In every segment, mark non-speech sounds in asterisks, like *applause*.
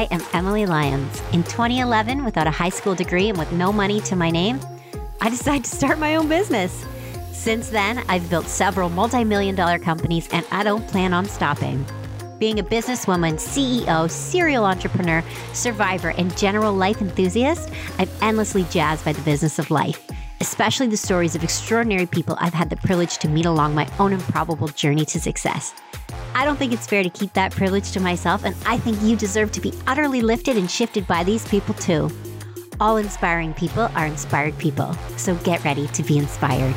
I am Emily Lyons. In 2011, without a high school degree and with no money to my name, I decided to start my own business. Since then, I've built several multi million dollar companies and I don't plan on stopping. Being a businesswoman, CEO, serial entrepreneur, survivor, and general life enthusiast, I'm endlessly jazzed by the business of life, especially the stories of extraordinary people I've had the privilege to meet along my own improbable journey to success. I don't think it's fair to keep that privilege to myself, and I think you deserve to be utterly lifted and shifted by these people too. All inspiring people are inspired people, so get ready to be inspired.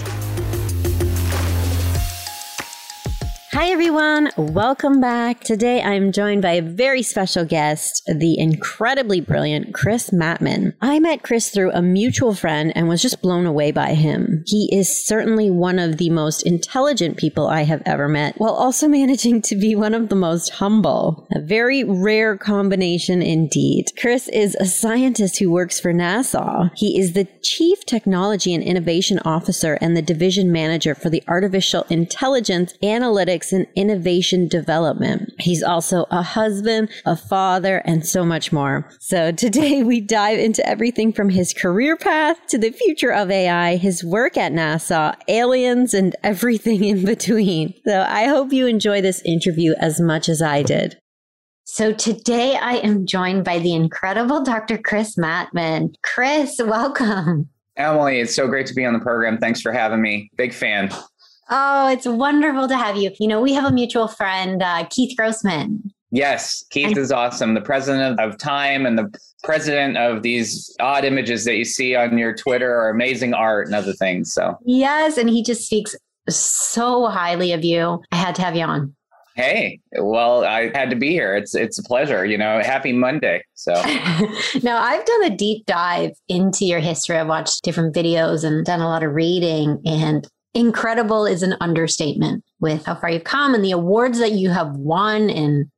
Hi, everyone. Welcome back. Today I'm joined by a very special guest, the incredibly brilliant Chris Mattmann. I met Chris through a mutual friend and was just blown away by him. He is certainly one of the most intelligent people I have ever met, while also *laughs* managing to be one of the most humble. A very rare combination indeed. Chris is a scientist who works for NASA. He is the Chief Technology and Innovation Officer and the Division Manager for the Artificial Intelligence Analytics and innovation development. He's also a husband, a father, and so much more. So today we dive into everything from his career path to the future of AI, his work at NASA, aliens, and everything in between. So I hope you enjoy this interview as much as I did. So today I am joined by the incredible Dr. Chris Mattmann. Chris, welcome. Emily, it's so great to be on the program. Thanks for having me. Big fan. Oh, it's wonderful to have you. You know, we have a mutual friend, uh, Keith Grossman. Yes, Keith and- is awesome. The president of Time and the president of these odd images that you see on your Twitter are amazing art and other things. So, yes, and he just speaks so highly of you. I had to have you on. Hey, well, I had to be here. It's it's a pleasure, you know. Happy Monday. So *laughs* now I've done a deep dive into your history. I've watched different videos and done a lot of reading. And incredible is an understatement with how far you've come and the awards that you have won. And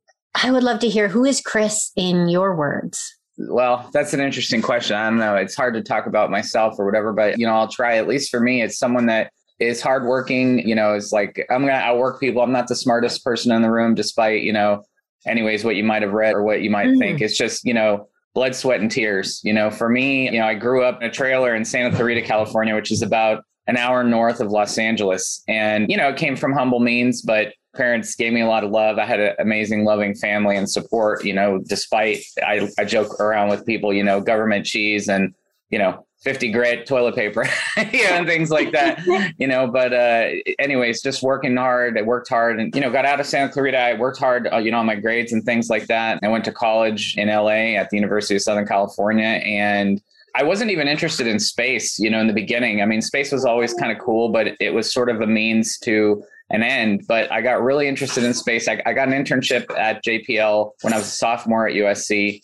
I would love to hear who is Chris in your words? Well, that's an interesting question. I don't know. It's hard to talk about myself or whatever, but you know, I'll try. At least for me, it's someone that is hardworking. You know, it's like I'm gonna outwork people. I'm not the smartest person in the room, despite you know, anyways, what you might have read or what you might mm. think. It's just you know, blood, sweat, and tears. You know, for me, you know, I grew up in a trailer in Santa Clarita, California, which is about an hour north of Los Angeles. And, you know, it came from humble means, but parents gave me a lot of love. I had an amazing, loving family and support, you know, despite I, I joke around with people, you know, government cheese and, you know, 50 grit toilet paper, *laughs* you know, and things like that, *laughs* you know, but, uh, anyways, just working hard. I worked hard and, you know, got out of Santa Clarita. I worked hard, uh, you know, on my grades and things like that. I went to college in LA at the University of Southern California and, I wasn't even interested in space, you know, in the beginning. I mean, space was always kind of cool, but it was sort of a means to an end. But I got really interested in space. I, I got an internship at JPL when I was a sophomore at USC.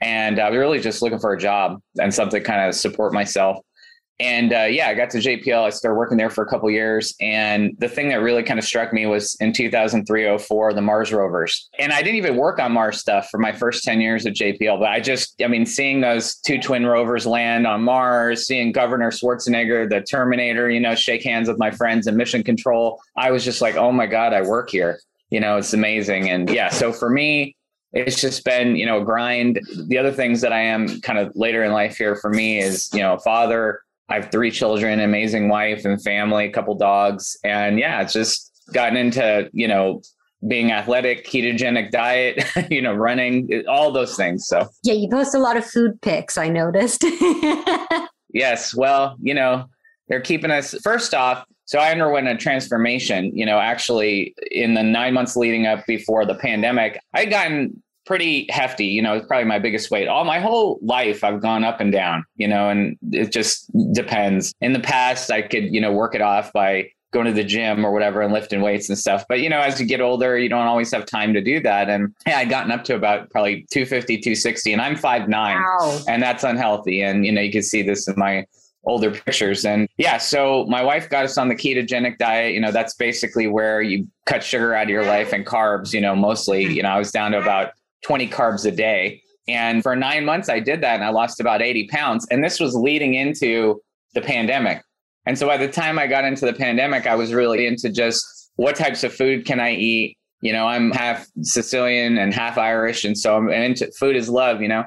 And I was really just looking for a job and something kind of support myself. And uh, yeah, I got to JPL. I started working there for a couple years. And the thing that really kind of struck me was in 2003 04, the Mars rovers. And I didn't even work on Mars stuff for my first 10 years at JPL. But I just, I mean, seeing those two twin rovers land on Mars, seeing Governor Schwarzenegger, the Terminator, you know, shake hands with my friends in mission control, I was just like, oh my God, I work here. You know, it's amazing. And yeah, so for me, it's just been, you know, a grind. The other things that I am kind of later in life here for me is, you know, father, I have three children, amazing wife and family, a couple dogs. And yeah, it's just gotten into, you know, being athletic, ketogenic diet, *laughs* you know, running, all those things. So, yeah, you post a lot of food pics, I noticed. *laughs* yes. Well, you know, they're keeping us, first off, so I underwent a transformation, you know, actually in the nine months leading up before the pandemic. I had gotten pretty hefty. You know, it's probably my biggest weight. All my whole life, I've gone up and down. You know, and it just depends. In the past, I could you know work it off by going to the gym or whatever and lifting weights and stuff. But you know, as you get older, you don't always have time to do that. And yeah, I'd gotten up to about probably 250, 260, and I'm 5'9. Wow. And that's unhealthy. And you know, you can see this in my older pictures. And yeah, so my wife got us on the ketogenic diet. You know, that's basically where you cut sugar out of your life and carbs, you know, mostly, mm-hmm. you know, I was down to about 20 carbs a day. And for nine months, I did that and I lost about 80 pounds. And this was leading into the pandemic. And so by the time I got into the pandemic, I was really into just what types of food can I eat? You know, I'm half Sicilian and half Irish. And so I'm into food is love, you know?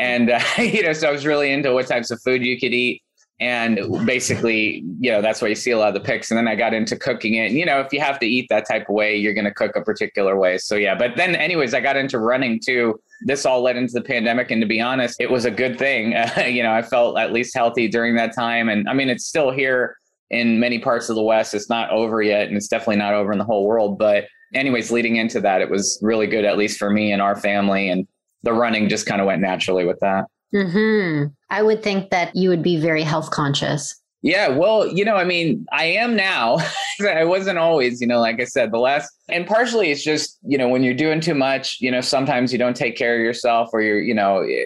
And, uh, *laughs* you know, so I was really into what types of food you could eat. And basically, you know, that's why you see a lot of the pics. And then I got into cooking it. And, you know, if you have to eat that type of way, you're going to cook a particular way. So, yeah. But then, anyways, I got into running too. This all led into the pandemic. And to be honest, it was a good thing. Uh, *laughs* you know, I felt at least healthy during that time. And I mean, it's still here in many parts of the West. It's not over yet. And it's definitely not over in the whole world. But, anyways, leading into that, it was really good, at least for me and our family. And the running just kind of went naturally with that. Hmm. I would think that you would be very health conscious. Yeah, well, you know, I mean, I am now. *laughs* I wasn't always, you know, like I said, the last, and partially it's just, you know, when you're doing too much, you know, sometimes you don't take care of yourself or you're, you know, eh,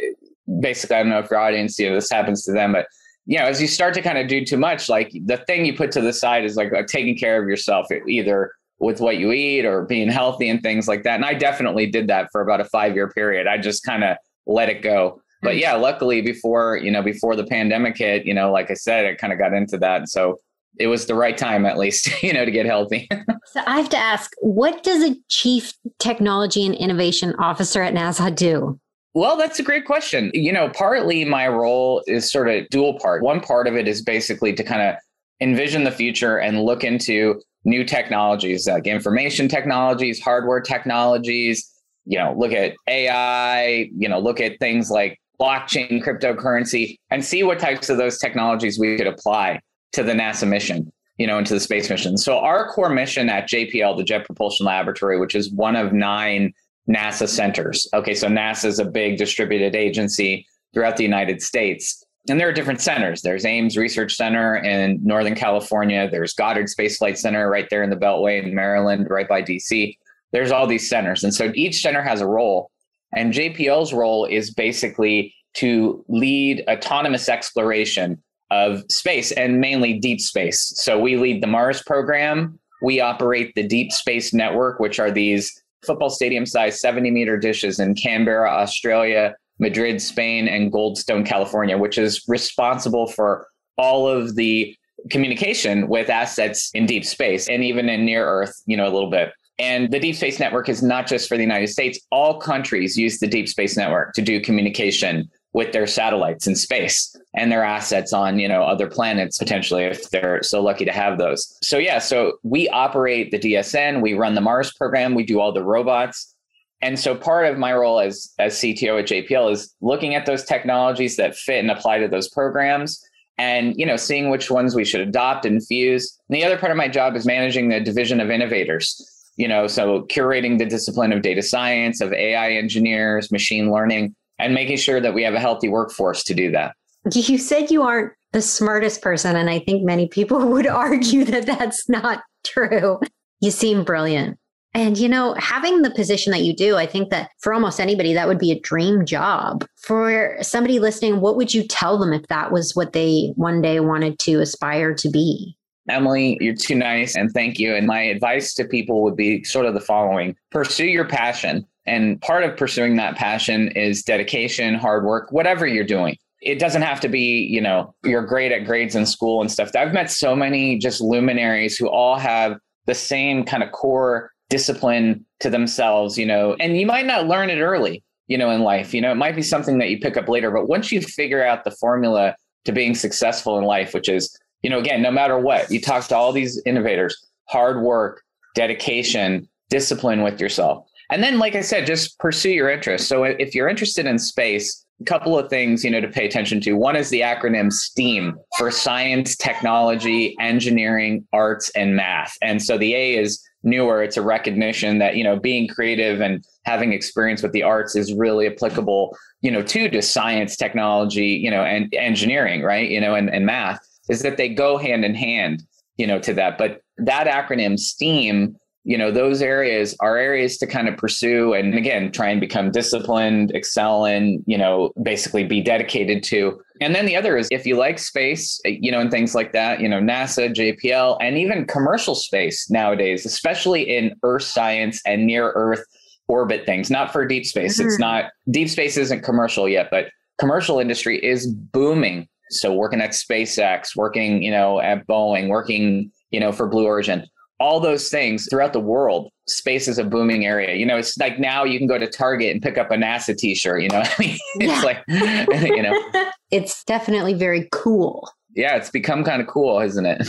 basically, I don't know if your audience, you know, this happens to them, but, you know, as you start to kind of do too much, like the thing you put to the side is like, like taking care of yourself, either with what you eat or being healthy and things like that. And I definitely did that for about a five year period. I just kind of let it go. But hmm. yeah, luckily before, you know, before the pandemic hit, you know, like I said, I kind of got into that. So it was the right time at least, *laughs* you know, to get healthy. *laughs* so I have to ask, what does a chief technology and innovation officer at NASA do? Well, that's a great question. You know, partly my role is sort of dual part. One part of it is basically to kind of envision the future and look into new technologies like information technologies, hardware technologies, you know, look at AI, you know, look at things like blockchain, cryptocurrency, and see what types of those technologies we could apply to the NASA mission, you know, into the space mission. So our core mission at JPL, the Jet Propulsion Laboratory, which is one of nine NASA centers. Okay, so NASA is a big distributed agency throughout the United States and there are different centers. There's Ames Research Center in Northern California. There's Goddard Space Flight Center right there in the Beltway in Maryland, right by DC. There's all these centers. And so each center has a role. And JPL's role is basically to lead autonomous exploration of space and mainly deep space. So we lead the Mars program. We operate the Deep Space Network, which are these football stadium sized 70 meter dishes in Canberra, Australia, Madrid, Spain, and Goldstone, California, which is responsible for all of the communication with assets in deep space and even in near Earth, you know, a little bit. And the Deep Space Network is not just for the United States. All countries use the Deep Space Network to do communication with their satellites in space and their assets on, you know, other planets potentially if they're so lucky to have those. So yeah, so we operate the DSN, we run the Mars program, we do all the robots and so part of my role as as CTO at JPL is looking at those technologies that fit and apply to those programs and you know seeing which ones we should adopt and fuse. And the other part of my job is managing the division of innovators. You know, so curating the discipline of data science, of AI engineers, machine learning, and making sure that we have a healthy workforce to do that. You said you aren't the smartest person, and I think many people *laughs* would argue that that's not true. You seem brilliant. And, you know, having the position that you do, I think that for almost anybody, that would be a dream job. For somebody listening, what would you tell them if that was what they one day wanted to aspire to be? Emily, you're too nice and thank you. And my advice to people would be sort of the following pursue your passion. And part of pursuing that passion is dedication, hard work, whatever you're doing. It doesn't have to be, you know, you're great at grades in school and stuff. I've met so many just luminaries who all have the same kind of core discipline to themselves, you know, and you might not learn it early, you know, in life. You know, it might be something that you pick up later, but once you figure out the formula to being successful in life, which is, you know, again, no matter what, you talk to all these innovators, hard work, dedication, discipline with yourself. And then, like I said, just pursue your interest. So if you're interested in space, a couple of things you know to pay attention to. One is the acronym steam for science technology engineering arts and math. And so the a is newer. It's a recognition that you know being creative and having experience with the arts is really applicable you know to to science technology you know and engineering right? You know and, and math is that they go hand in hand you know to that. But that acronym steam you know those areas are areas to kind of pursue and again try and become disciplined excel in you know basically be dedicated to. And then the other is if you like space you know and things like that you know nasa jpl and even commercial space nowadays especially in earth science and near earth orbit things. Not for deep space. Mm-hmm. it's not deep space isn't commercial yet but commercial industry is booming so working at spacex working you know at boeing working you know for blue origin all those things throughout the world space is a booming area. You know it's like now you can go to target and pick up a nasa t-shirt you know i mean? *laughs* It's like *laughs* you know. *laughs* It's definitely very cool. Yeah it's become kind of cool isn't it?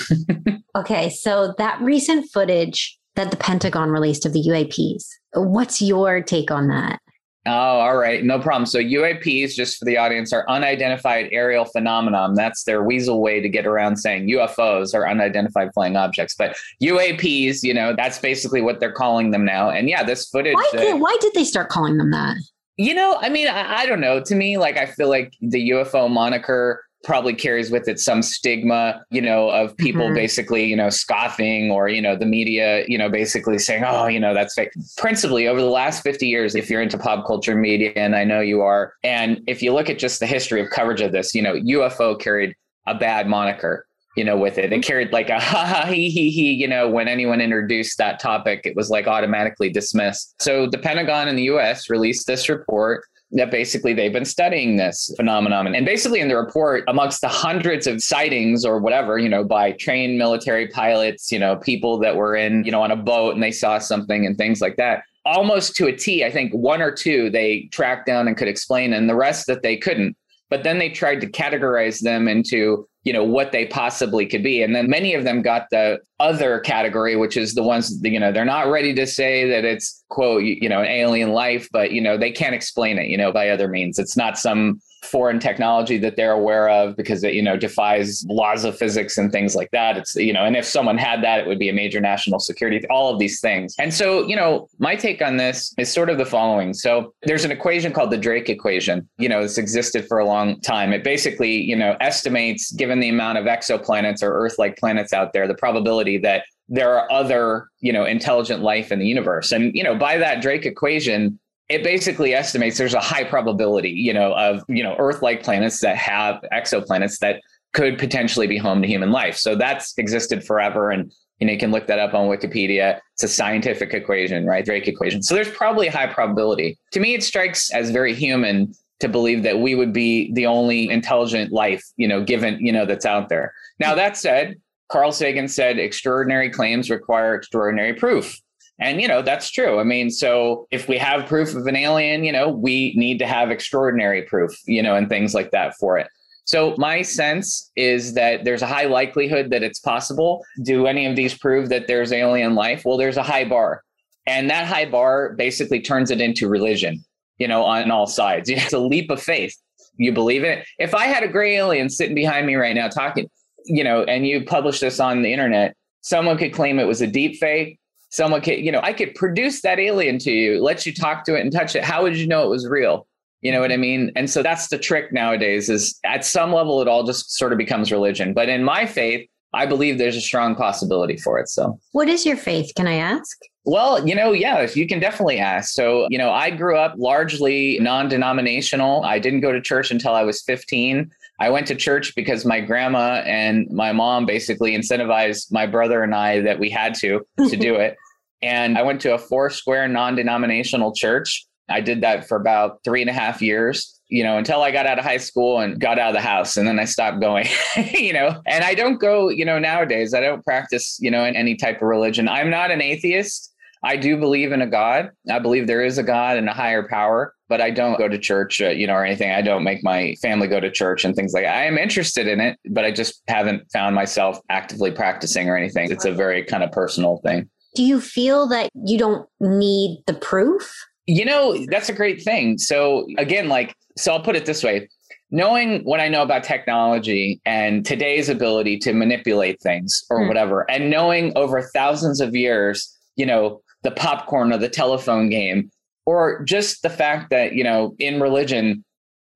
Okay so that recent footage that the pentagon released of the uaps what's your take on that Oh, all right. No problem. So UAPs, just for the audience, are unidentified aerial phenomenon. That's their weasel way to get around saying UFOs are unidentified flying objects. But UAPs, you know, that's basically what they're calling them now. And yeah, this footage. Why did, uh, why did they start calling them that? You know, I mean, I, I don't know. To me, like, I feel like the UFO moniker probably carries with it some stigma, you know, of people mm-hmm. basically, you know, scoffing or, you know, the media, you know, basically saying, oh, you know, that's fake. Principally, over the last 50 years, if you're into pop culture media, and I know you are, and if you look at just the history of coverage of this, you know, UFO carried a bad moniker. You know, with it, it carried like a *laughs* ha ha he he he. You know, when anyone introduced that topic, it was like automatically dismissed. So the Pentagon in the U.S. released this report that basically they've been studying this phenomenon. And basically, in the report, amongst the hundreds of sightings or whatever, you know, by trained military pilots, you know, people that were in, you know, on a boat and they saw something and things like that, almost to a T, I think one or two they tracked down and could explain, and the rest that they couldn't. But then they tried to categorize them into you know what they possibly could be. And then many of them got the other category which is the ones you know they're not ready to say that it's quote you know an alien life but you know they can't explain it you know by other means. It's not some foreign technology that they're aware of because it you know defies laws of physics and things like that. It's you know and if someone had that it would be a major national security all of these things. And so you know my take on this is sort of the following. So there's an equation called the drake equation. You know it's existed for a long time. It basically you know estimates given the amount of exoplanets or earth like planets out there the probability that there are other you know intelligent life in the universe. And you know by that drake equation it basically estimates there's a high probability, you know, of, you know, Earth-like planets that have exoplanets that could potentially be home to human life. So that's existed forever. And, you know, you can look that up on Wikipedia. It's a scientific equation, right? Drake equation. So there's probably a high probability. To me, it strikes as very human to believe that we would be the only intelligent life, you know, given, you know, that's out there. Now, that said, Carl Sagan said extraordinary claims require extraordinary proof. And, you know, that's true. I mean, so if we have proof of an alien, you know, we need to have extraordinary proof, you know, and things like that for it. So my sense is that there's a high likelihood that it's possible. Do any of these prove that there's alien life? Well, there's a high bar. And that high bar basically turns it into religion, you know, on all sides. *laughs* It's a leap of faith. You believe it? If I had a gray alien sitting behind me right now talking, you know, and you publish this on the internet, someone could claim it was a deep fake someone could, you know, I could produce that alien to you, let you talk to it and touch it. How would you know it was real? You know what I mean? And so that's the trick nowadays is at some level, it all just sort of becomes religion. But in my faith, I believe there's a strong possibility for it. So, what is your faith? Can I ask? Well, you know, yeah, you can definitely ask. So, you know, I grew up largely non denominational. I didn't go to church until I was 15. I went to church because my grandma and my mom basically incentivized my brother and I that we had to to do it. *laughs* And I went to a four square non denominational church. I did that for about three and a half years, you know, until I got out of high school and got out of the house. And then I stopped going, *laughs* you know, and I don't go, you know, nowadays, I don't practice, you know, in any type of religion. I'm not an atheist. I do believe in a God. I believe there is a God and a higher power, but I don't go to church, uh, you know, or anything. I don't make my family go to church and things like that. I am interested in it, but I just haven't found myself actively practicing or anything. It's a very kind of personal thing. Do you feel that you don't need the proof? You know, that's a great thing. So, again, like, so I'll put it this way knowing what I know about technology and today's ability to manipulate things or hmm. whatever, and knowing over thousands of years, you know, the popcorn or the telephone game, or just the fact that, you know, in religion,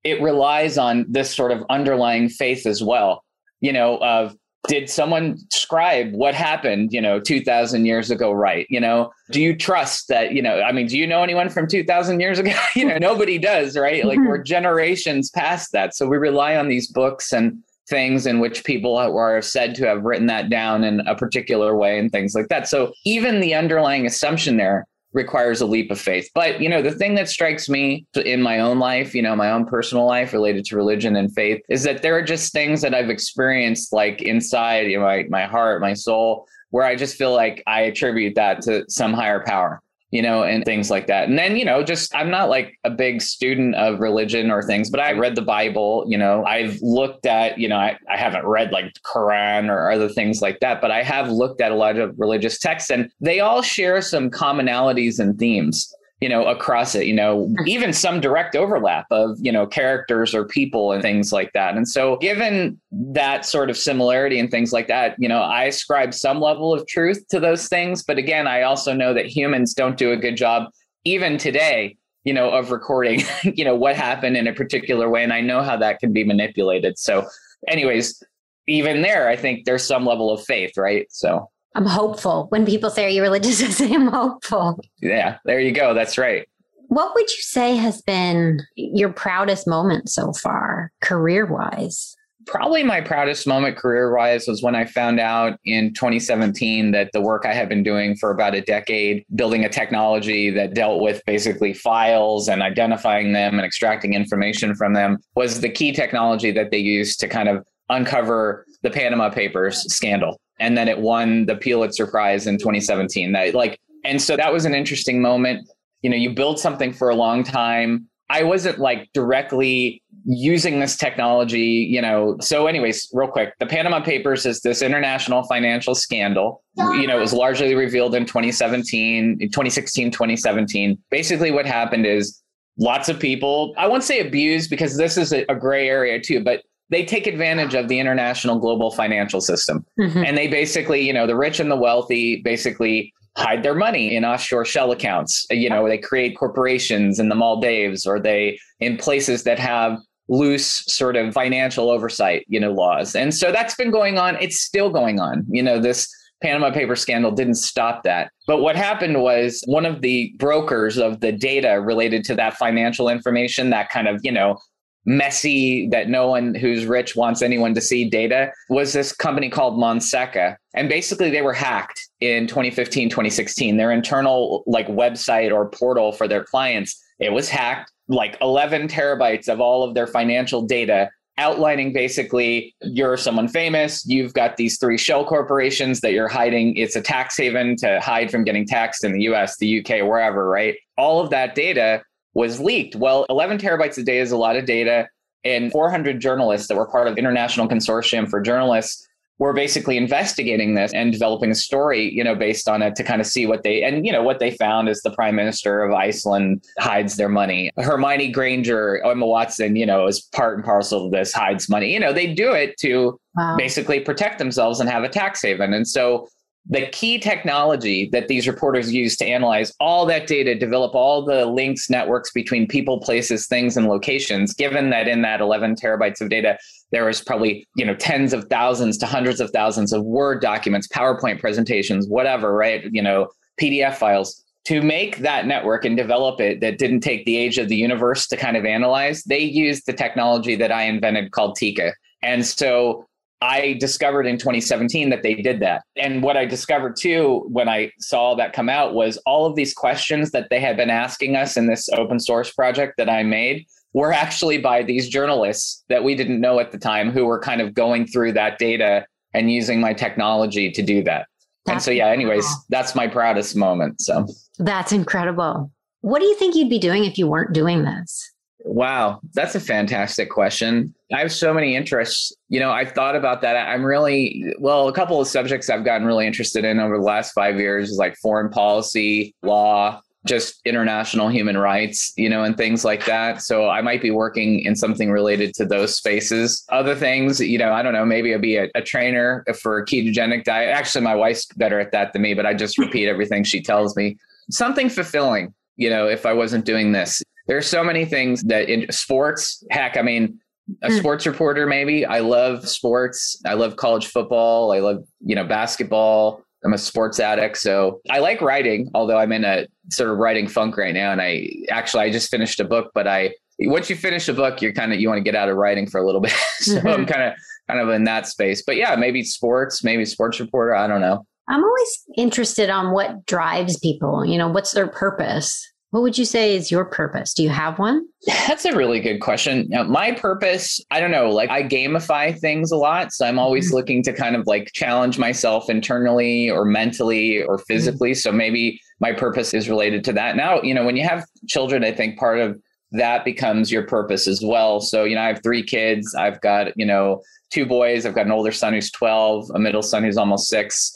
it relies on this sort of underlying faith as well, you know, of did someone scribe what happened, you know, 2000 years ago right? You know, do you trust that, you know, I mean, do you know anyone from 2000 years ago? *laughs* you know, nobody does, right? Like we're mm-hmm. generations past that. So we rely on these books and things in which people are said to have written that down in a particular way and things like that. So even the underlying assumption there requires a leap of faith. But, you know, the thing that strikes me in my own life, you know, my own personal life related to religion and faith is that there are just things that I've experienced like inside you know, my, my heart, my soul, where I just feel like I attribute that to some higher power you know, and things like that. And then, you know, just I'm not like a big student of religion or things, but I read the Bible, you know, I've looked at, you know, I, I haven't read like Quran or other things like that, but I have looked at a lot of religious texts and they all share some commonalities and themes you know, across it, you know, even some direct overlap of, you know, characters or people and things like that. And so, given that sort of similarity and things like that, you know, I ascribe some level of truth to those things. But again, I also know that humans don't do a good job, even today, you know, of recording, *laughs* you know, what happened in a particular way. And I know how that can be manipulated. So, anyways, even there, I think there's some level of faith, right? So, I'm hopeful. When people say, Are you religious? *laughs* I say, I'm hopeful. Yeah, there you go. That's right. What would you say has been your proudest moment so far, career wise? Probably my proudest moment career wise was when I found out in 2017 that the work I had been doing for about a decade, building a technology that dealt with basically files and identifying them and extracting information from them, was the key technology that they used to kind of uncover the Panama Papers scandal and then it won the Pulitzer Prize in 2017. That like, and so that was an interesting moment. You know, you build something for a long time. I wasn't like directly using this technology, you know. So, anyways, real quick, the Panama Papers is this international financial scandal. You know, it was largely revealed in 2017, 2016, 2017. Basically, what happened is lots of people, I won't say abused because this is a, a gray area too, but they take advantage of the international global financial system. Mm-hmm. And they basically, you know, the rich and the wealthy basically hide their money in offshore shell accounts. You know, they create corporations in the Maldives or they in places that have loose sort of financial oversight, you know, laws. And so that's been going on. It's still going on. You know, this Panama paper scandal didn't stop that. But what happened was one of the brokers of the data related to that financial information, that kind of, you know, messy that no one who's rich wants anyone to see data was this company called Monseca. And basically they were hacked in 2015, 2016. Their internal like website or portal for their clients, it was hacked like 11 terabytes of all of their financial data outlining basically you're someone famous you've got these three shell corporations that you're hiding it's a tax haven to hide from getting taxed in the US the UK wherever right all of that data was leaked. Well, 11 terabytes a day is a lot of data. And 400 journalists that were part of the International Consortium for Journalists were basically investigating this and developing a story, you know, based on it to kind of see what they and you know what they found is the prime minister of Iceland hides their money. Hermione Granger, Emma Watson, you know, is part and parcel of this hides money. You know, they do it to wow. basically protect themselves and have a tax haven. And so the key technology that these reporters use to analyze all that data, develop all the links, networks between people, places, things, and locations, given that in that 11 terabytes of data, there was probably, you know, tens of thousands to hundreds of thousands of Word documents, PowerPoint presentations, whatever, right? You know, PDF files. To make that network and develop it that didn't take the age of the universe to kind of analyze, they used the technology that I invented called Tika. And so I discovered in 2017 that they did that. And what I discovered too when I saw that come out was all of these questions that they had been asking us in this open source project that I made were actually by these journalists that we didn't know at the time who were kind of going through that data and using my technology to do that. That's and so, yeah, anyways, that's my proudest moment. So that's incredible. What do you think you'd be doing if you weren't doing this? Wow, that's a fantastic question. I have so many interests. You know, I've thought about that. I'm really, well, a couple of subjects I've gotten really interested in over the last five years is like foreign policy, law, just international human rights, you know, and things like that. So I might be working in something related to those spaces. Other things, you know, I don't know, maybe I'll be a, a trainer for a ketogenic diet. Actually, my wife's better at that than me, but I just repeat everything she tells me. Something fulfilling, you know, if I wasn't doing this. There's so many things that in sports, heck, I mean, a mm. sports reporter maybe. I love sports. I love college football. I love, you know, basketball. I'm a sports addict, so I like writing, although I'm in a sort of writing funk right now and I actually I just finished a book, but I once you finish a book, you're kind of you want to get out of writing for a little *laughs* bit. so mm-hmm. I'm kind of kind of in that space. But yeah, maybe sports, maybe sports reporter, I don't know. I'm always interested on what drives people, you know, what's their purpose? What would you say is your purpose? Do you have one? That's a really good question. Now, my purpose, I don't know, like I gamify things a lot. So I'm always mm-hmm. looking to kind of like challenge myself internally or mentally or mm-hmm. physically. Mm-hmm. So maybe my purpose is related to that. Now, you know, when you have children, I think part of that becomes your purpose as well. So, you know, I have three kids. I've got, you know, two boys. I've got an older son who's 12, a middle son who's almost six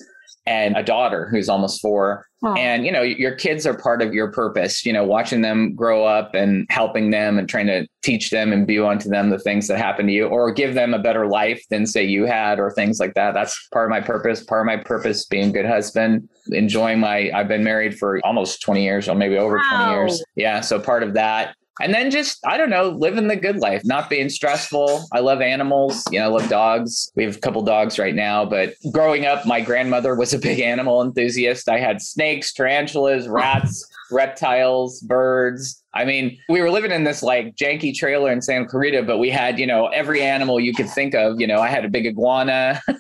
and a daughter who's almost four. And, you know, your kids are part of your purpose, you know, watching them grow up and helping them and trying to teach them and view onto them the things that happen to you or give them a better life than, say, you had or things like that. That's part of my purpose. Part of my purpose being a good husband, enjoying my, I've been married for almost 20 years or maybe over wow. 20 years. Yeah. So part of that and then just i don't know living the good life not being stressful. I love animals. You know i love dogs. We have a couple dogs right now but growing up my grandmother was a big animal enthusiast. I had snakes tarantulas rats reptiles birds. I mean we were living in this like janky trailer in santa clarita but we had you know every animal you could think of you know i had a big iguana. *laughs*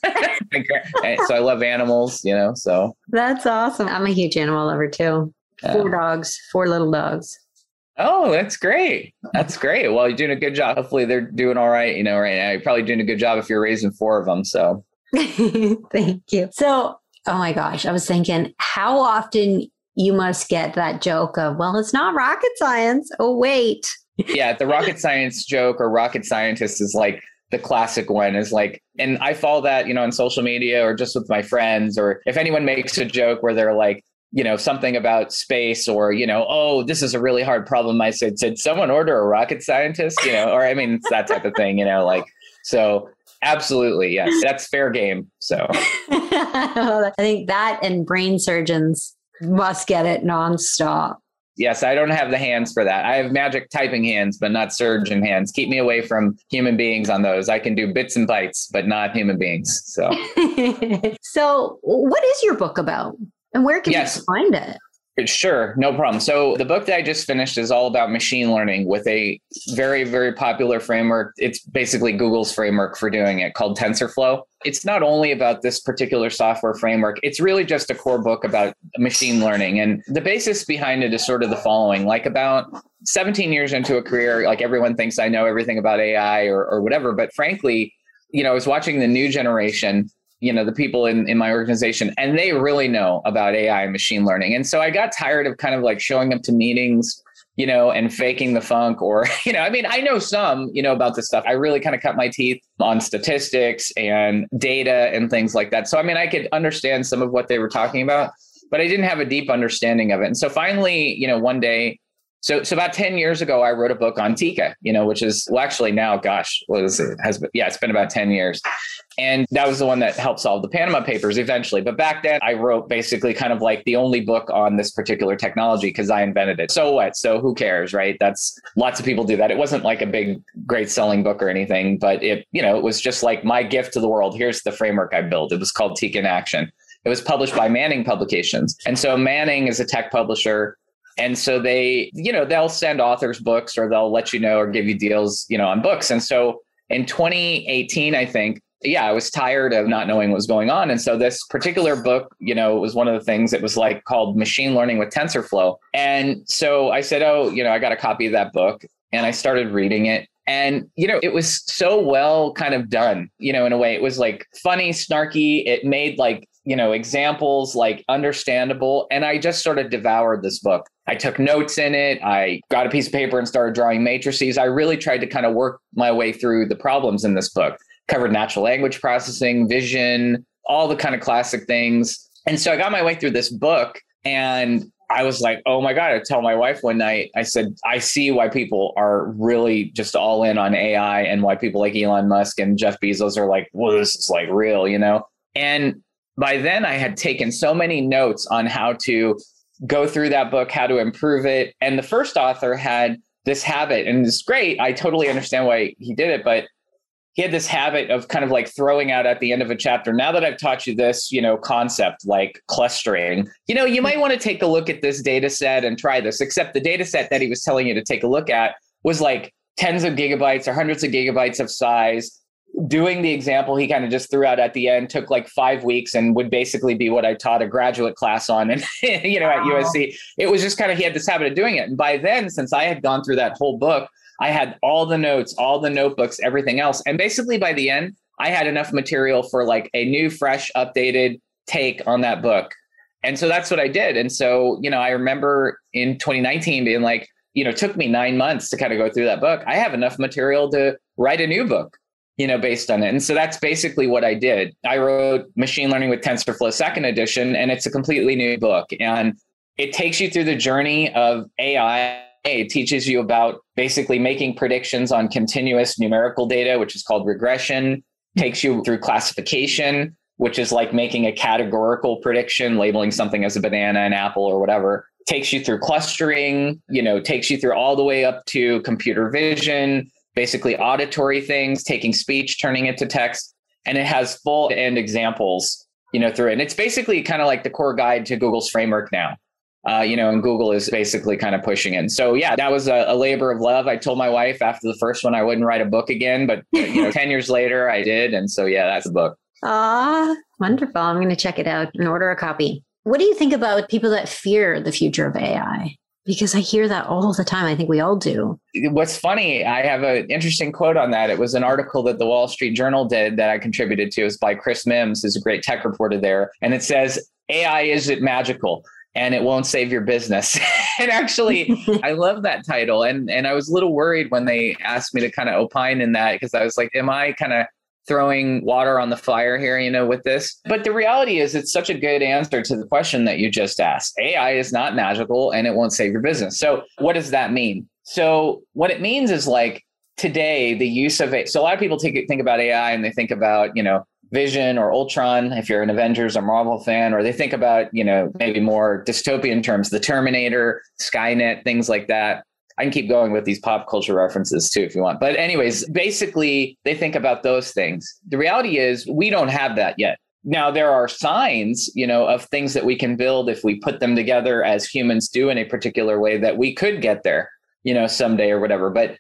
Eh, so i love animals you know so. That's awesome. I'm a huge animal lover too. Four dogs four little dogs Oh, that's great. That's great. Well, you're doing a good job. Hopefully they're doing all right, you know, right now. You're probably doing a good job if you're raising four of them. So *laughs* thank you. So, oh my gosh, I was thinking how often you must get that joke of, well, it's not rocket science. Oh, wait. yeah, the rocket *laughs* science joke or rocket scientist is like the classic one is like, and I follow that, you know, on social media or just with my friends, or if anyone makes a joke where they're like, you know something about space or you know oh this is a really hard problem. I said did someone order a rocket scientist? You know or i mean it's that type of thing you know like so absolutely yes that's fair game so. *laughs* I think that and brain surgeons must get it nonstop. Yes i don't have the hands for that. I have magic typing hands but not surgeon hands. Keep me away from human beings on those. I can do bits and bytes but not human beings so. *laughs* So what is your book about and where can yes. you find it? Sure, no problem. So the book that I just finished is all about machine learning with a very, very popular framework. It's basically Google's framework for doing it called TensorFlow. It's not only about this particular software framework, it's really just a core book about machine learning. And the basis behind it is sort of the following like about 17 years into a career, like everyone thinks I know everything about AI or, or whatever. But frankly, you know, I was watching the new generation you know the people in, in my organization and they really know about ai and machine learning. And so i got tired of kind of like showing up to meetings you know and faking the funk or *laughs* you know i mean i know some you know about this stuff. I really kind of cut my teeth on statistics and data and things like that. So i mean i could understand some of what they were talking about but i didn't have a deep understanding of it. And so finally you know one day so, so about 10 years ago, I wrote a book on Tika, you know, which is well, actually now, gosh, it? Has been, yeah, it's been about 10 years. And that was the one that helped solve the Panama Papers eventually. But back then, I wrote basically kind of like the only book on this particular technology because I invented it. So what? So who cares, right? That's lots of people do that. It wasn't like a big, great selling book or anything, but it, you know, it was just like my gift to the world. Here's the framework I built. It was called Tika in Action. It was published by Manning Publications. And so Manning is a tech publisher and so they, you know, they'll send authors books or they'll let you know or give you deals, you know, on books. And so in 2018, I think, yeah, I was tired of not knowing what was going on. And so this particular book, you know, was one of the things that was like called Machine Learning with TensorFlow. And so I said, oh, you know, I got a copy of that book and I started reading it. And, you know, it was so well kind of done, you know, in a way. It was like funny, snarky. It made like, you know, examples like understandable. And I just sort of devoured this book. I took notes in it. I got a piece of paper and started drawing matrices. I really tried to kind of work my way through the problems in this book. Covered natural language processing, vision, all the kind of classic things. And so I got my way through this book and I was like, oh my God. I tell my wife one night, I said, I see why people are really just all in on AI and why people like Elon Musk and Jeff Bezos are like, well, this is like real, you know? And by then I had taken so many notes on how to go through that book, how to improve it. And the first author had this habit, and it's great. I totally understand why he did it, but he had this habit of kind of like throwing out at the end of a chapter. Now that I've taught you this, you know, concept like clustering, you know, you might want to take a look at this data set and try this, except the data set that he was telling you to take a look at was like tens of gigabytes or hundreds of gigabytes of size doing the example he kind of just threw out at the end took like five weeks and would basically be what I taught a graduate class on and *laughs* you know at USC. It was just kind of he had this habit of doing it. And by then, since I had gone through that whole book, I had all the notes, all the notebooks, everything else. And basically by the end, I had enough material for like a new, fresh, updated take on that book. And so that's what I did. And so, you know, I remember in 2019 being like, you know, took me nine months to kind of go through that book. I have enough material to write a new book, you know, based on it. And so that's basically what I did. I wrote Machine Learning with TensorFlow second edition, and it's a completely new book. And it takes you through the journey of AI it teaches you about basically making predictions on continuous numerical data, which is called regression, takes you through classification, which is like making a categorical prediction, labeling something as a banana, an apple, or whatever. Takes you through clustering, you know, takes you through all the way up to computer vision, basically auditory things, taking speech, turning it to text. And it has full end examples, you know, through it. And it's basically kind of like the core guide to Google's framework now uh, you know, and Google is basically kind of pushing it. So yeah, that was a, a, labor of love. I told my wife after the first one I wouldn't write a book again, but *laughs* you know, ten years later I did, and so yeah, that's a book. Ah, wonderful! I'm going to check it out and order a copy. What do you think about people that fear the future of AI? Because I hear that all the time. I think we all do. What's funny, I have an interesting quote on that. It was an article that the Wall Street Journal did that I contributed to. It's by Chris Mims, who's a great tech reporter there. And it says, AI is it magical? And it won't save your business. *laughs* and actually, *laughs* I love that title. And and I was a little worried when they asked me to kind of opine in that because I was like, am I kind of throwing water on the fire here, you know, with this? But the reality is it's such a good answer to the question that you just asked. AI is not magical and it won't save your business. So what does that mean? So what it means is like today the use of it. So a lot of people think think about AI and they think about, you know, Vision or Ultron, if you're an Avengers or Marvel fan, or they think about, you know, mm-hmm. maybe more dystopian terms, the Terminator, Skynet, things like that. I can keep going with these pop culture references too if you want. But, anyways, basically, they think about those things. The reality is, we don't have that yet. Now, there are signs, you know, of things that we can build if we put them together as humans do in a particular way that we could get there, you know, someday or whatever. But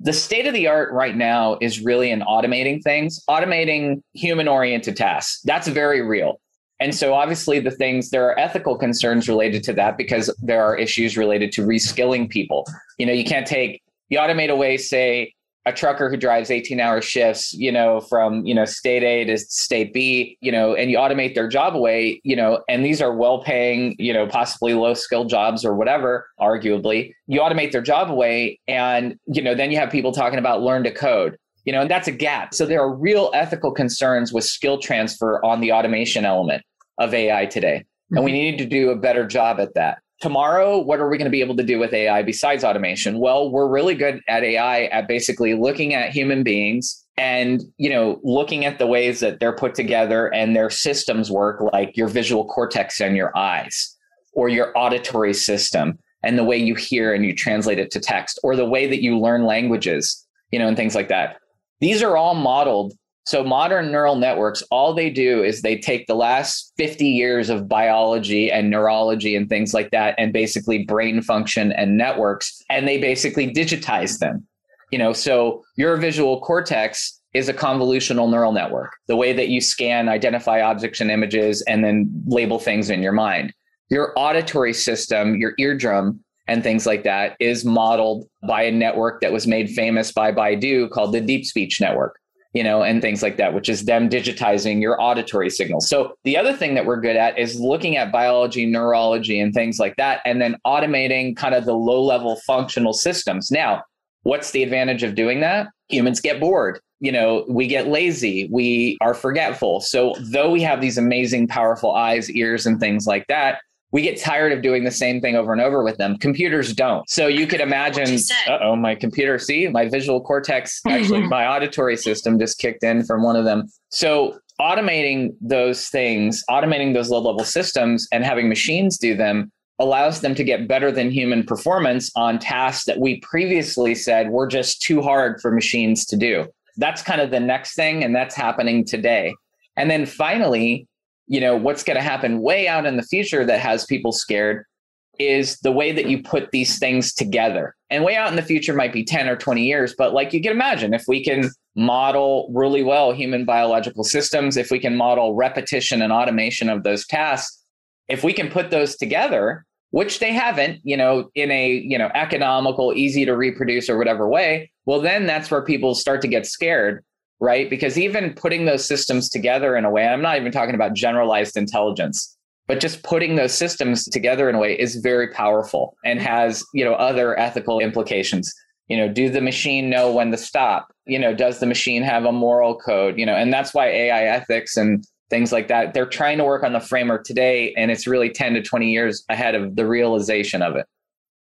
the state of the art right now is really in automating things, automating human oriented tasks. That's very real. And so, obviously, the things there are ethical concerns related to that because there are issues related to reskilling people. You know, you can't take, you automate away, say, a trucker who drives 18 hour shifts, you know, from, you know, state A to state B, you know, and you automate their job away, you know, and these are well paying, you know, possibly low skilled jobs or whatever, arguably, you automate their job away. And, you know, then you have people talking about learn to code, you know, and that's a gap. So there are real ethical concerns with skill transfer on the automation element of AI today. And we mm-hmm. need to do a better job at that tomorrow what are we going to be able to do with ai besides automation? Well we're really good at ai at basically looking at human beings and you know looking at the ways that they're put together and their systems work like your visual cortex and your eyes or your auditory system and the way you hear and you translate it to text or the way that you learn languages you know and things like that. These are all modeled so modern neural networks, all they do is they take the last 50 years of biology and neurology and things like that, and basically brain function and networks, and they basically digitize them. You know, so your visual cortex is a convolutional neural network, the way that you scan, identify objects and images, and then label things in your mind. Your auditory system, your eardrum, and things like that is modeled by a network that was made famous by Baidu called the Deep Speech Network you know, and things like that, which is them digitizing your auditory signals. So the other thing that we're good at is looking at biology, neurology, and things like that, and then automating kind of the low level functional systems. Now, what's the advantage of doing that? Humans get bored. You know, we get lazy, we are forgetful. So, though we have these amazing, powerful eyes, ears, and things like that, we get tired of doing the same thing over and over with them. Computers don't. So you could imagine, uh oh, my computer, see, my visual cortex, actually, *laughs* my auditory system just kicked in from one of them. So automating those things, automating those low level systems and having machines do them allows them to get better than human performance on tasks that we previously said were just too hard for machines to do. That's kind of the next thing, and that's happening today. And then finally, you know what's going to happen way out in the future that has people scared is the way that you put these things together. And way out in the future might be 10 or 20 years, but like you can imagine, if we can model really well human biological systems, if we can model repetition and automation of those tasks, if we can put those together, which they haven't, you know, in a, you know, economical, easy to reproduce or whatever way, well then that's where people start to get scared, right? Because even putting those systems together in a way, I'm not even talking about generalized intelligence but just putting those systems together in a way is very powerful and has you know other ethical implications. You know do the machine know when to stop? You know does the machine have a moral code? You know and that's why ai ethics and things like that they're trying to work on the framework today and it's really 10 to 20 years ahead of the realization of it.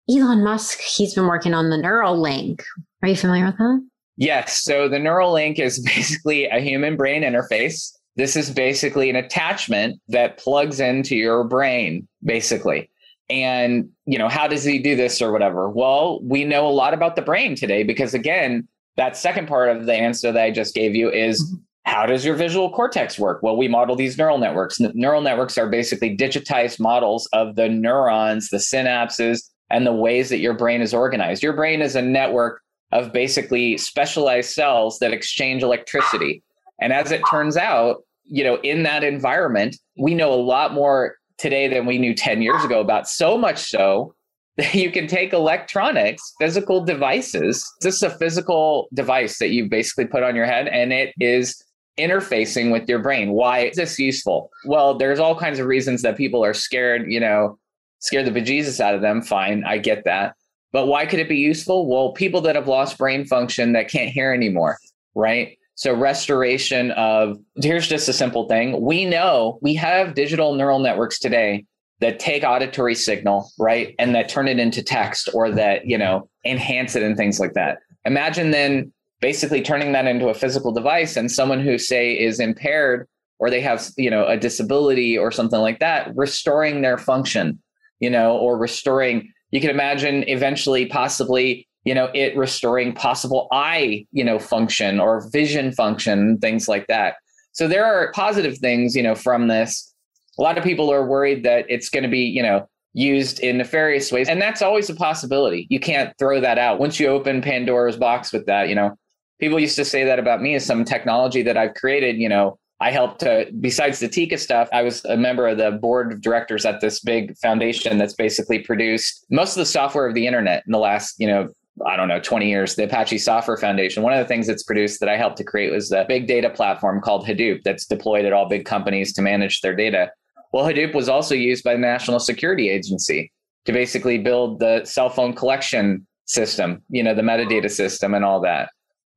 Elon musk he's been working on the neuralink. Are you familiar with that yes so the neuralink is *laughs* basically a human brain interface this is basically an attachment that plugs into your brain, basically. And, you know, how does he do this or whatever? Well, we know a lot about the brain today because, again, that second part of the answer that I just gave you is mm-hmm. how does your visual cortex work? Well, we model these neural networks. Neural networks are basically digitized models of the neurons, the synapses, and the ways that your brain is organized. Your brain is a network of basically specialized cells that exchange electricity. And as it turns out, you know, in that environment, we know a lot more today than we knew 10 years ago about so much so *laughs* that you can take electronics, physical devices. just a physical device that you basically put on your head and it is interfacing with your brain. Why is this useful? Well, there's all kinds of reasons that people are scared, you know, scared the bejesus out of them. Fine, I get that. But why could it be useful? Well, people that have lost brain function that can't hear anymore, right? So restoration of here's just a simple thing. We know we have digital neural networks today that take auditory signal, right? And that turn it into text or that, you know, enhance it and things like that. Imagine then basically turning that into a physical device and someone who say is impaired or they have, you know, a disability or something like that, restoring their function, you know, or restoring you can imagine eventually possibly you know it restoring possible eye you know function or vision function things like that. So there are positive things you know from this. A lot of people are worried that it's going to be you know used in nefarious ways and that's always a possibility. You can't throw that out. Once you open pandora's box with that you know people used to say that about me as some technology that i've created you know I helped to, besides the Tika stuff, I was a member of the board of directors at this big foundation that's basically produced most of the software of the internet in the last, you know, I don't know, 20 years, the Apache Software Foundation. One of the things it's produced that I helped to create was the big data platform called Hadoop that's deployed at all big companies to manage their data. Well, Hadoop was also used by the National Security Agency to basically build the cell phone collection system, you know, the metadata system and all that.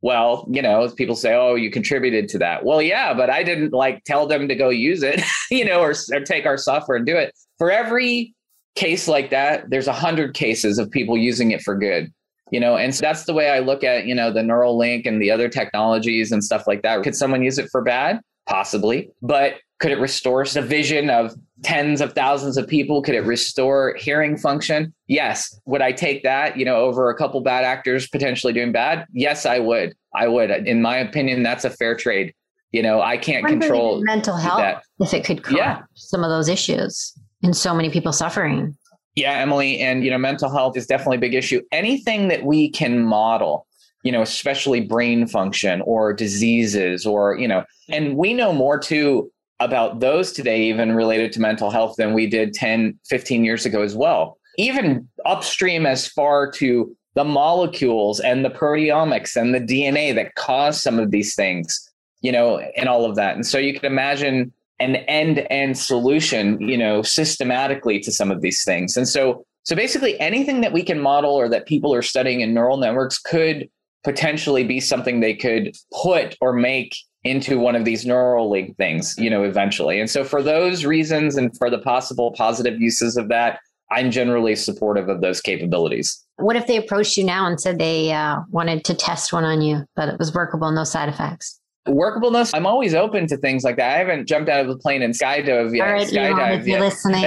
Well, you know, people say, "Oh, you contributed to that." Well, yeah, but I didn't like tell them to go use it, *laughs* you know, or, or take our software and do it. For every case like that, there's a hundred cases of people using it for good you know and so that's the way i look at you know the Neuralink and the other technologies and stuff like that could someone use it for bad possibly but could it restore the vision of tens of thousands of people could it restore hearing function? Yes. Would i take that you know over a couple bad actors potentially doing bad? Yes i would. I would. In my opinion that's a fair trade. You know i can't control mental health that. if it could correct yeah. some of those issues and so many people suffering. Yeah, Emily, and you know, mental health is definitely a big issue. Anything that we can model, you know, especially brain function or diseases or, you know, and we know more too about those today even related to mental health than we did 10, 15 years ago as well. Even upstream as far to the molecules and the proteomics and the DNA that cause some of these things, you know, and all of that. And so you can imagine an end-to-end solution, you know, systematically to some of these things. And so so basically anything that we can model or that people are studying in neural networks could potentially be something they could put or make into one of these Neuralink things, you know, eventually. And so for those reasons and for the possible positive uses of that, I'm generally supportive of those capabilities. What if they approached you now and said they uh, wanted to test one on you, but it was workable, no side effects? Workableness, I'm always open to things like that. I haven't jumped out of the plane and skydove yet. All right, skydive if you're listening.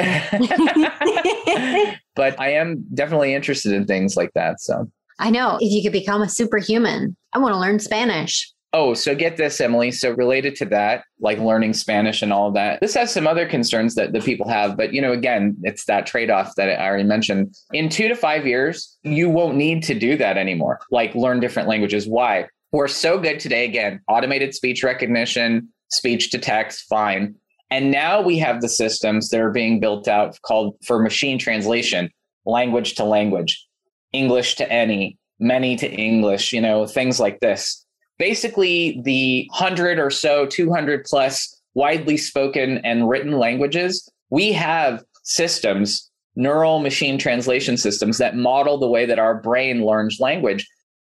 *laughs* but I am definitely interested in things like that. So I know if you could become a superhuman, I want to learn Spanish. Oh, so get this, Emily. So related to that, like learning Spanish and all of that, this has some other concerns that the people have. But you know, again, it's that trade-off that I already mentioned. In two to five years, you won't need to do that anymore. Like learn different languages. Why? We're so good today. Again, automated speech recognition, speech to text, fine. And now we have the systems that are being built out called for machine translation, language to language, English to any, many to English, you know, things like this basically the 100 or so, 200 plus widely spoken and written languages, we have systems, neural machine translation systems that model the way that our brain learns language,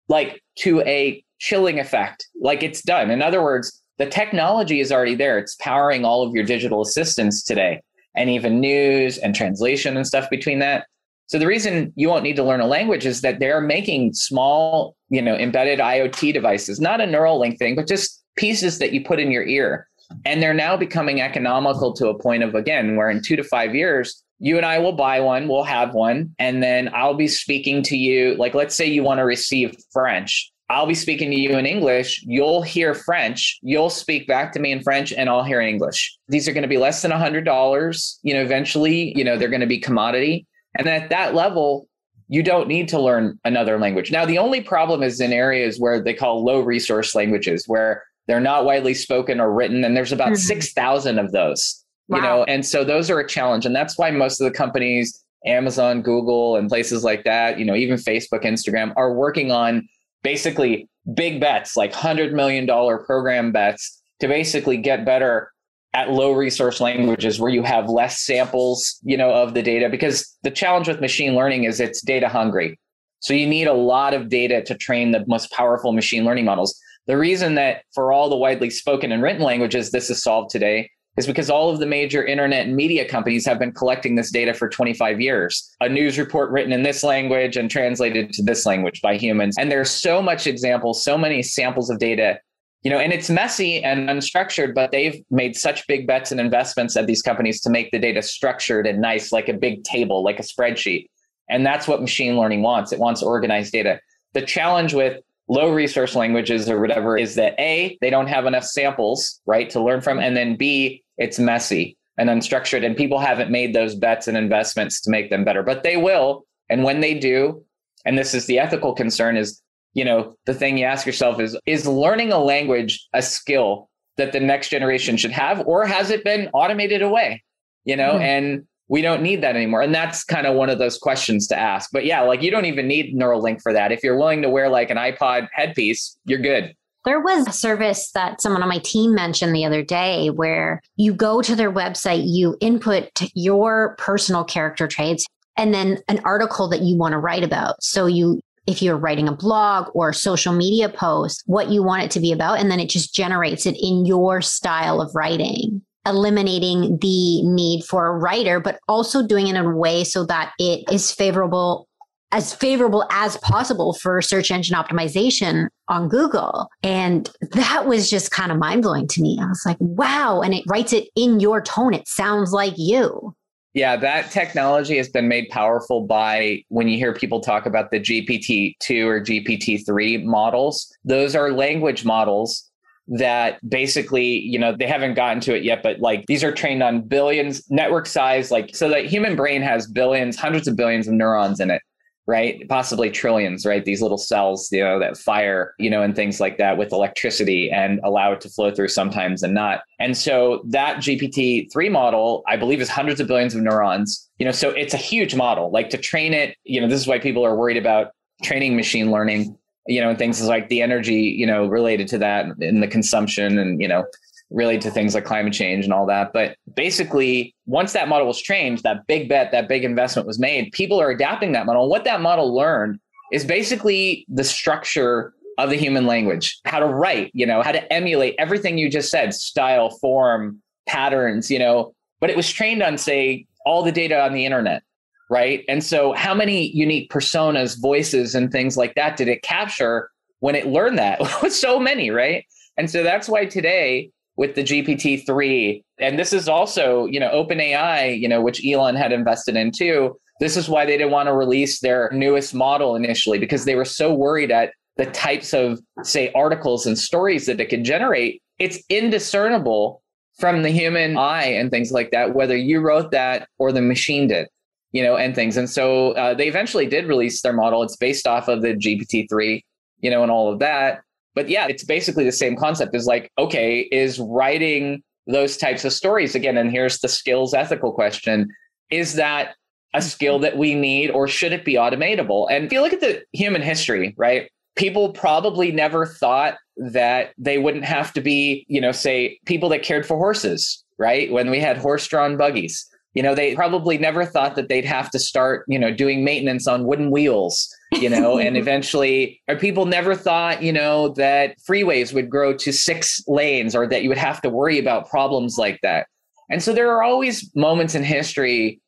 like to a chilling effect, like it's done. In other words, the technology is already there. It's powering all of your digital assistants today, and even news and translation and stuff between that. So the reason you won't need to learn a language is that they're making small, you know, embedded IoT devices, not a neural link thing, but just pieces that you put in your ear. And they're now becoming economical to a point of again, where in two to five years, you and I will buy one, we'll have one, and then I'll be speaking to you. Like, let's say you want to receive French. I'll be speaking to you in English. You'll hear French. You'll speak back to me in French, and I'll hear English. These are going to be less than a hundred dollars. You know, eventually, you know, they're going to be commodity. And at that level, you don't need to learn another language. Now, the only problem is in areas where they call low resource languages, where they're not widely spoken or written, and there's about mm-hmm. 6,000 of those. Wow. You know, and so those are a challenge. And that's why most of the companies, Amazon, Google, and places like that, you know, even Facebook, Instagram, are working on basically big bets, like $100 million program bets to basically get better at low resource languages where you have less samples, you know, of the data because the challenge with machine learning is it's data hungry. So you need a lot of data to train the most powerful machine learning models. The reason that for all the widely spoken and written languages this is solved today is because all of the major internet and media companies have been collecting this data for 25 years. A news report written in this language and translated to this language by humans. And there's so much examples, so many samples of data you know and it's messy and unstructured but they've made such big bets and investments at these companies to make the data structured and nice like a big table like a spreadsheet. And that's what machine learning wants. It wants organized data. The challenge with low resource languages or whatever is that a they don't have enough samples right to learn from and then b it's messy and unstructured and people haven't made those bets and investments to make them better. But they will and when they do and this is the ethical concern is you know, the thing you ask yourself is is learning a language a skill that the next generation should have, or has it been automated away? You know, mm. and we don't need that anymore. And that's kind of one of those questions to ask. But yeah, like you don't even need Neuralink for that. If you're willing to wear like an iPod headpiece, you're good. There was a service that someone on my team mentioned the other day where you go to their website, you input your personal character traits, and then an article that you want to write about. So you if you're writing a blog or social media post, what you want it to be about. And then it just generates it in your style of writing, eliminating the need for a writer, but also doing it in a way so that it is favorable as favorable as possible for search engine optimization on Google. And that was just kind of mind blowing to me. I was like, wow. And it writes it in your tone. It sounds like you. Yeah, that technology has been made powerful by when you hear people talk about the GPT-2 or GPT-3 models. Those are language models that basically, you know, they haven't gotten to it yet, but like these are trained on billions network size, like so that human brain has billions, hundreds of billions of neurons in it right? Possibly trillions, right? These little cells, you know, that fire, you know, and things like that with electricity and allow it to flow through sometimes and not. And so that GPT-3 model, I believe, is hundreds of billions of neurons. You know, so it's a huge model. Like to train it, you know, this is why people are worried about training machine learning, you know, and things is like the energy, you know, related to that and the consumption and, you know, related to things like climate change and all that. But basically, once that model was trained, that big bet, that big investment was made, people are adapting that model. What that model learned is basically the structure of the human language, how to write, you know, how to emulate everything you just said, style, form, patterns, you know, but it was trained on, say, all the data on the internet. Right. And so, how many unique personas, voices, and things like that did it capture when it learned that? *laughs* so many, right? And so that's why today with the GPT-3. And this is also, you know, OpenAI, you know, which Elon had invested in too. This is why they didn't want to release their newest model initially because they were so worried at the types of, say, articles and stories that it could generate, it's indiscernible from the human eye and things like that, whether you wrote that or the machine did, you know, and things. And so uh, they eventually did release their model. It's based off of the GPT-3, you know, and all of that. But yeah, it's basically the same concept is like, okay, is writing those types of stories again? And here's the skills ethical question. Is that a skill that we need or should it be automatable? And if you look at the human history, right? People probably never thought that they wouldn't have to be, you know, say people that cared for horses, right? When we had horse drawn buggies, you know, they probably never thought that they'd have to start, you know, doing maintenance on wooden wheels, you know, *laughs* and eventually, or people never thought, you know, that freeways would grow to six lanes or that you would have to worry about problems like that. And so there are always moments in history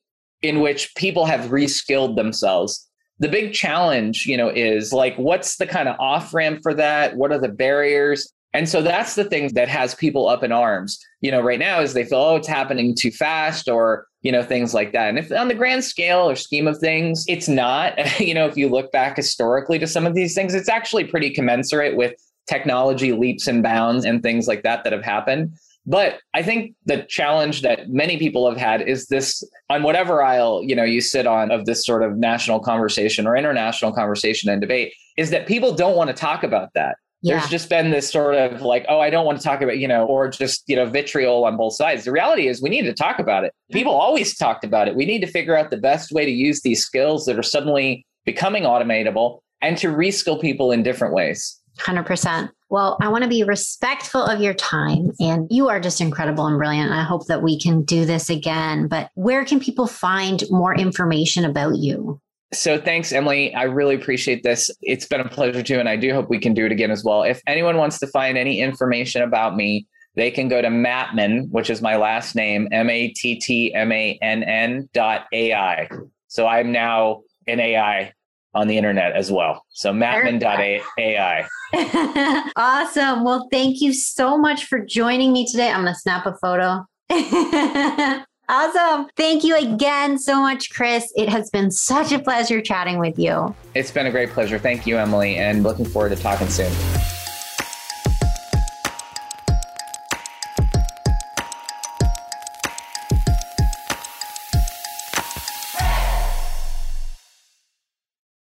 in which people have reskilled themselves. The big challenge, you know, is like, what's the kind of off ramp for that? What are the barriers? And so that's the thing that has people up in arms, you know, right now is they feel, oh, it's happening too fast or, you know, things like that. And if on the grand scale or scheme of things, it's not, *laughs* you know, if you look back historically to some of these things, it's actually pretty commensurate with technology leaps and bounds and things like that that have happened. But I think the challenge that many people have had is this on whatever aisle, you know, you sit on of this sort of national conversation or international conversation and debate is that people don't want to talk about that yeah. there's just been this sort of like, oh, I don't want to talk about, you know, or just, you know, vitriol on both sides. The reality is we need to talk about it. People always talked about it. We need to figure out the best way to use these skills that are suddenly becoming automatable and to reskill people in different ways. 100%. Well, I want to be respectful of your time and you are just incredible and brilliant. I hope that we can do this again. But where can people find more information about you? So thanks, Emily. I really appreciate this. It's been a pleasure too, and I do hope we can do it again as well. If anyone wants to find any information about me, they can go to Mattmann, which is my last name, M A T T M A N N dot AI. So I'm now an AI on the internet as well. So Mattmann.ai. *laughs* awesome. Well, thank you so much for joining me today. I'm going to snap a photo. *laughs* Awesome. Thank you again so much, Chris. It has been such a pleasure chatting with you. It's been a great pleasure. Thank you, Emily, and looking forward to talking soon.